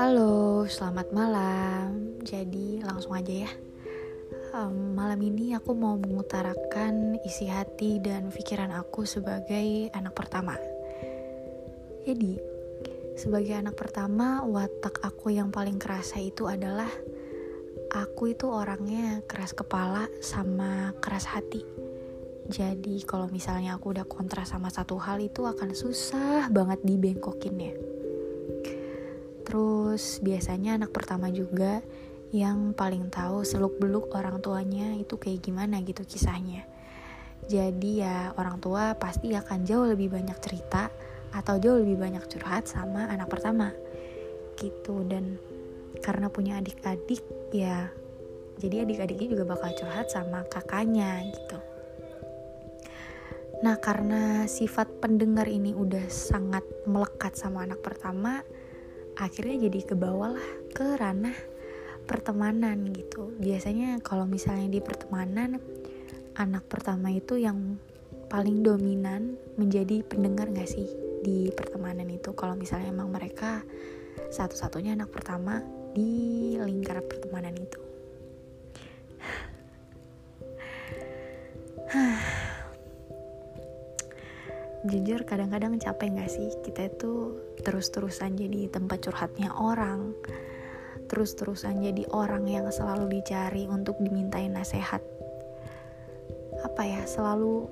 Halo, selamat malam. Jadi langsung aja ya. Um, malam ini aku mau mengutarakan isi hati dan pikiran aku sebagai anak pertama. Jadi, sebagai anak pertama, watak aku yang paling kerasa itu adalah aku itu orangnya keras kepala sama keras hati. Jadi kalau misalnya aku udah kontra sama satu hal itu akan susah banget dibengkokinnya. Terus biasanya anak pertama juga yang paling tahu seluk-beluk orang tuanya itu kayak gimana gitu kisahnya. Jadi ya orang tua pasti akan jauh lebih banyak cerita atau jauh lebih banyak curhat sama anak pertama gitu dan karena punya adik-adik ya jadi adik-adiknya juga bakal curhat sama kakaknya gitu. Nah karena sifat pendengar ini udah sangat melekat sama anak pertama, akhirnya jadi kebawalah ke ranah pertemanan gitu. Biasanya kalau misalnya di pertemanan anak pertama itu yang paling dominan menjadi pendengar gak sih di pertemanan itu? Kalau misalnya emang mereka satu-satunya anak pertama di lingkar pertemanan itu jujur kadang-kadang capek gak sih? Kita itu terus-terusan jadi tempat curhatnya orang. Terus-terusan jadi orang yang selalu dicari untuk dimintain nasihat. Apa ya selalu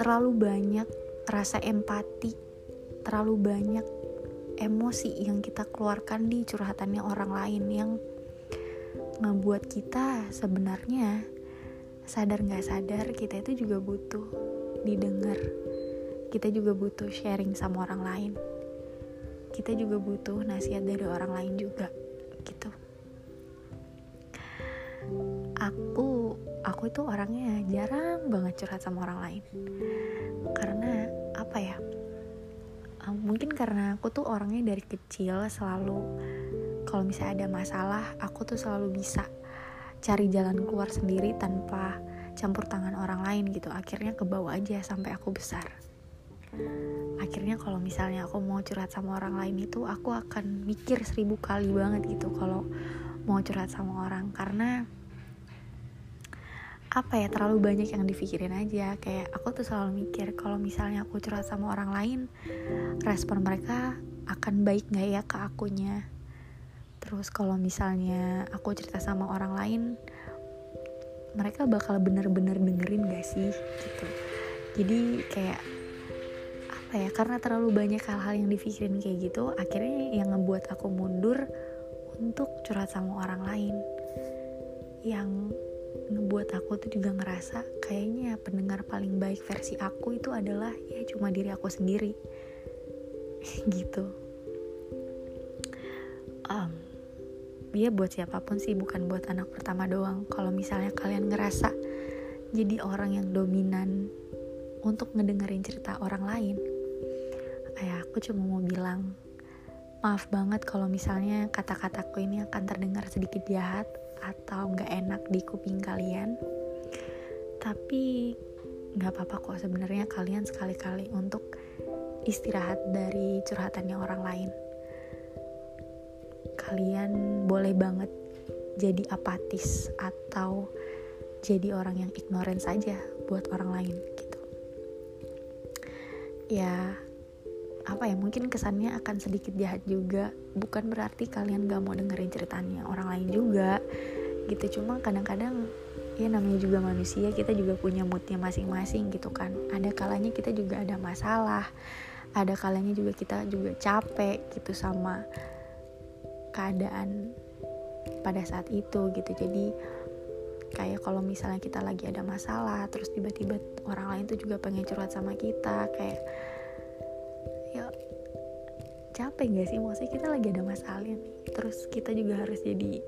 terlalu banyak rasa empati terlalu banyak emosi yang kita keluarkan di curhatannya orang lain yang ngebuat kita sebenarnya sadar nggak sadar kita itu juga butuh didengar kita juga butuh sharing sama orang lain. Kita juga butuh nasihat dari orang lain juga gitu. Aku aku itu orangnya jarang banget curhat sama orang lain. Karena apa ya? Mungkin karena aku tuh orangnya dari kecil selalu kalau misalnya ada masalah aku tuh selalu bisa cari jalan keluar sendiri tanpa campur tangan orang lain gitu. Akhirnya ke bawah aja sampai aku besar akhirnya kalau misalnya aku mau curhat sama orang lain itu aku akan mikir seribu kali banget gitu kalau mau curhat sama orang. Karena apa ya terlalu banyak yang dipikirin aja. Kayak aku tuh selalu mikir kalau misalnya aku curhat sama orang lain respon mereka akan baik nggak ya ke akunya? Terus kalau misalnya aku cerita sama orang lain mereka bakal bener-bener dengerin gak sih? Gitu. Jadi kayak apa ya karena terlalu banyak hal-hal yang dipikirin kayak gitu akhirnya yang ngebuat aku mundur untuk curhat sama orang lain. Yang ngebuat aku tuh juga ngerasa kayaknya pendengar paling baik versi aku itu adalah ya cuma diri aku sendiri. Gitu. Um, ya buat siapa pun sih bukan buat anak pertama doang. Kalau misalnya kalian ngerasa jadi orang yang dominan untuk ngedengerin cerita orang lain kayak aku cuma mau bilang maaf banget kalau misalnya kata-kataku ini akan terdengar sedikit jahat atau nggak enak di kuping kalian. Tapi nggak apa-apa kok sebenarnya kalian sekali-kali untuk istirahat dari curhatannya orang lain. Kalian boleh banget jadi apatis atau jadi orang yang ignoran saja buat orang lain gitu. Ya apa ya mungkin kesannya akan sedikit jahat juga. Bukan berarti kalian gak mau dengerin ceritanya orang lain juga gitu. Cuma kadang-kadang ya namanya juga manusia kita juga punya moodnya masing-masing gitu kan. Ada kalanya kita juga ada masalah ada kalanya juga kita juga capek gitu sama keadaan pada saat itu gitu. Jadi kayak kalau misalnya kita lagi ada masalah terus tiba-tiba orang lain tuh juga pengen curhat sama kita kayak capek gak sih? Maksudnya kita lagi ada masalah nih. Terus kita juga harus jadi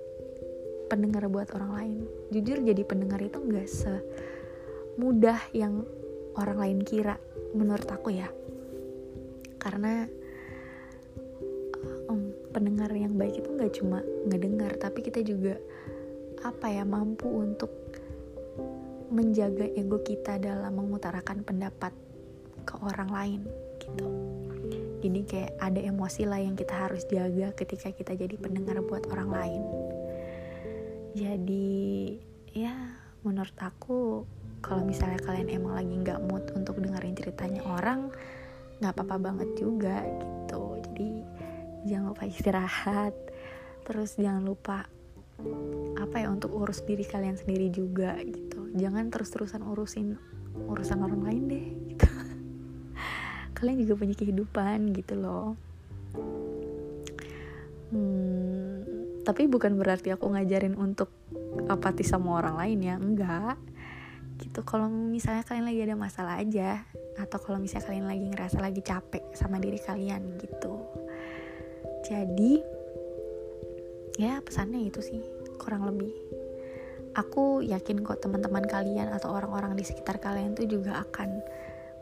pendengar buat orang lain. Jujur jadi pendengar itu gak semudah yang orang lain kira menurut aku ya. Karena um, pendengar yang baik itu gak cuma ngedengar tapi kita juga apa ya mampu untuk menjaga ego kita dalam mengutarakan pendapat ke orang lain gitu jadi kayak ada emosi lah yang kita harus jaga ketika kita jadi pendengar buat orang lain. Jadi ya menurut aku kalau misalnya kalian emang lagi nggak mood untuk dengerin ceritanya orang nggak apa-apa banget juga gitu. Jadi jangan lupa istirahat. Terus jangan lupa apa ya untuk urus diri kalian sendiri juga gitu. Jangan terus-terusan urusin urusan orang lain deh gitu kalian juga punya kehidupan gitu loh. Hmm, tapi bukan berarti aku ngajarin untuk apatis sama orang lain ya enggak. Gitu kalau misalnya kalian lagi ada masalah aja atau kalau misalnya kalian lagi ngerasa lagi capek sama diri kalian gitu. Jadi ya pesannya itu sih kurang lebih. Aku yakin kok teman-teman kalian atau orang-orang di sekitar kalian tuh juga akan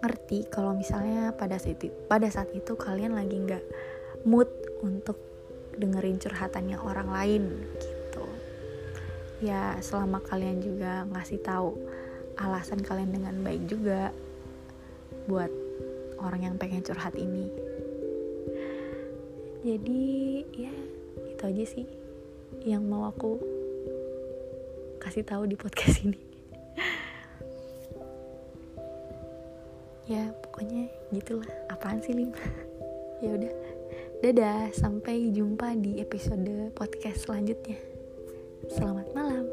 ngerti kalau misalnya pada saat itu, pada saat itu kalian lagi nggak mood untuk dengerin curhatannya orang lain gitu. Ya selama kalian juga ngasih tahu alasan kalian dengan baik juga buat orang yang pengen curhat ini. Jadi ya itu aja sih yang mau aku kasih tahu di podcast ini ya pokoknya gitulah. Apaan sih lim? Ya udah. Dadah sampai jumpa di episode podcast selanjutnya. Selamat malam